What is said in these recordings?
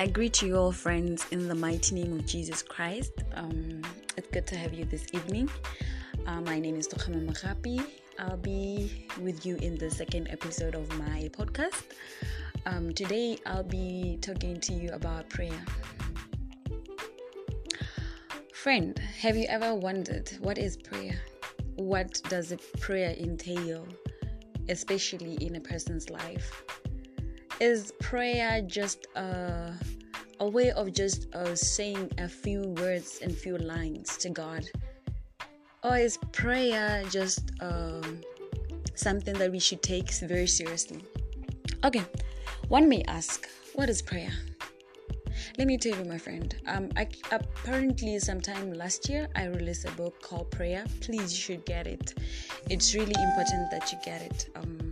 I greet you all, friends, in the mighty name of Jesus Christ. Um, it's good to have you this evening. Uh, my name is Tokhama Magapi. I'll be with you in the second episode of my podcast. Um, today, I'll be talking to you about prayer. Friend, have you ever wondered what is prayer? What does a prayer entail, especially in a person's life? Is prayer just a, a way of just uh, saying a few words and few lines to God? Or is prayer just um, something that we should take very seriously? Okay, one may ask, what is prayer? Let me tell you, my friend. Um, I, apparently, sometime last year, I released a book called Prayer. Please, you should get it. It's really important that you get it. Um,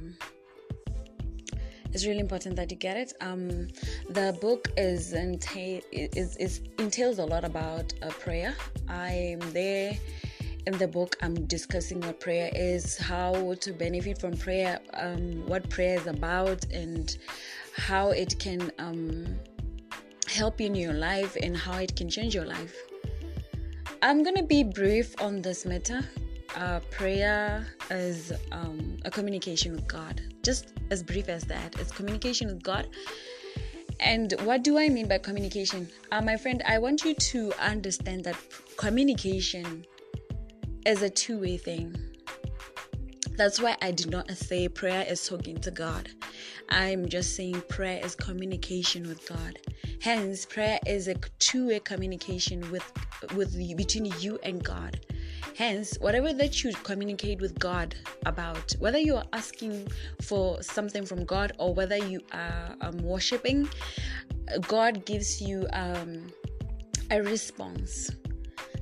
it's really important that you get it. Um, the book is, entail, is, is entails a lot about prayer. I'm there in the book. I'm discussing what prayer is, how to benefit from prayer, um, what prayer is about, and how it can um, help you in your life and how it can change your life. I'm gonna be brief on this matter uh, prayer is um, a communication with God. Just as brief as that, it's communication with God. And what do I mean by communication? Uh, my friend, I want you to understand that communication is a two way thing. That's why I did not say prayer is talking to God. I'm just saying prayer is communication with God. Hence, prayer is a two-way communication with with between you and God. Hence, whatever that you communicate with God about, whether you are asking for something from God or whether you are um, worshiping, God gives you um, a response.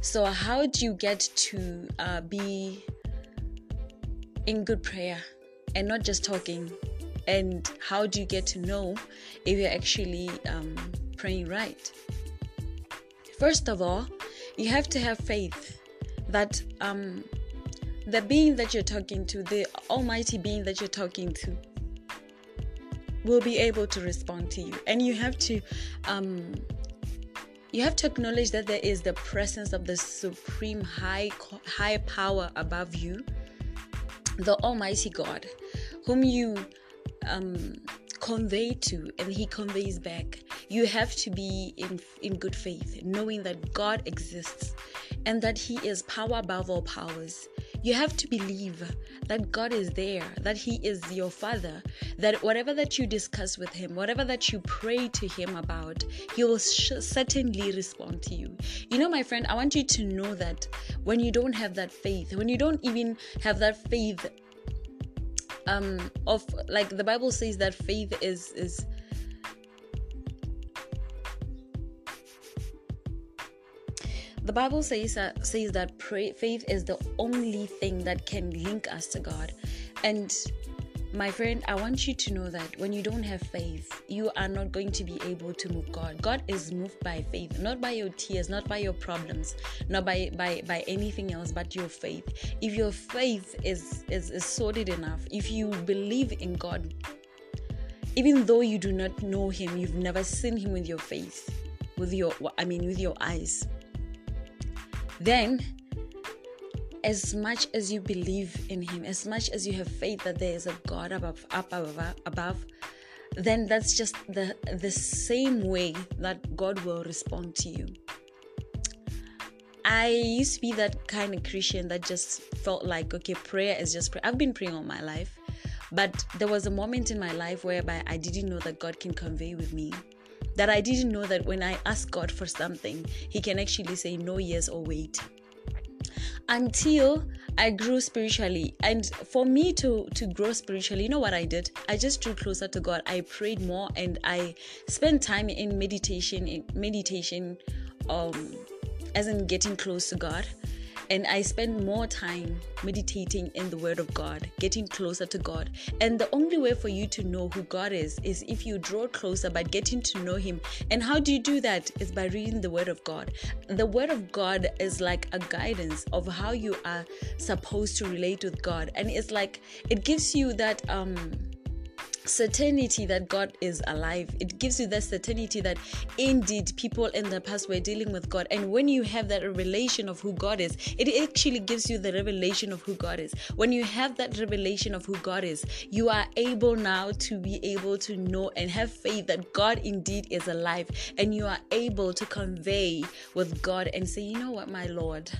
So, how do you get to uh, be in good prayer and not just talking? And how do you get to know if you're actually um, praying right? First of all, you have to have faith that um, the being that you're talking to, the almighty being that you're talking to, will be able to respond to you. And you have to um, you have to acknowledge that there is the presence of the supreme high high power above you, the Almighty God, whom you um, convey to and he conveys back you have to be in in good faith knowing that god exists and that he is power above all powers. You have to believe that god is there that he is your father that whatever that you discuss with him whatever that you pray to him about he will sh- certainly respond to you. You know my friend i want you to know that when you don't have that faith when you don't even have that faith um of like the bible says that faith is is the bible says that says that pray, faith is the only thing that can link us to god and my friend, I want you to know that when you don't have faith, you are not going to be able to move God. God is moved by faith, not by your tears, not by your problems, not by by, by anything else but your faith. If your faith is, is, is solid enough, if you believe in God, even though you do not know him, you've never seen him with your face, with your I mean with your eyes, then as much as you believe in him as much as you have faith that there is a god above up above, above then that's just the the same way that god will respond to you. I used to be that kind of christian that just felt like okay prayer is just prayer i've been praying all my life but there was a moment in my life whereby i didn't know that god can convey with me that i didn't know that when i ask god for something he can actually say no yes or wait until I grew spiritually. And for me to to grow spiritually, you know what I did? I just drew closer to God. I prayed more and I spent time in meditation in meditation um as in getting close to God and I spend more time meditating in the Word of God, getting closer to God. And the only way for you to know who God is is if you draw closer by getting to know Him. And how do you do that? Is by reading the Word of God. The Word of God is like a guidance of how you are supposed to relate with God, and it's like it gives you that um certainty that God is alive. It gives you that certainty that indeed people in the past were dealing with God. And when you have that revelation of who God is, it actually gives you the revelation of who God is. When you have that revelation of who God is, you are able now to be able to know and have faith that God indeed is alive. And you are able to convey with God and say, you know what, my Lord,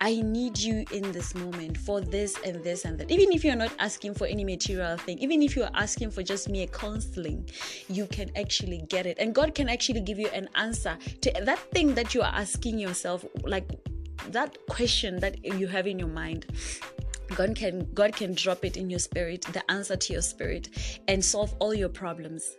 I need you in this moment for this and this and that. Even if you're not asking for any material thing, even if you're asking for just mere counseling, you can actually get it. And God can actually give you an answer to that thing that you are asking yourself, like that question that you have in your mind. God can God can drop it in your spirit, the answer to your spirit, and solve all your problems.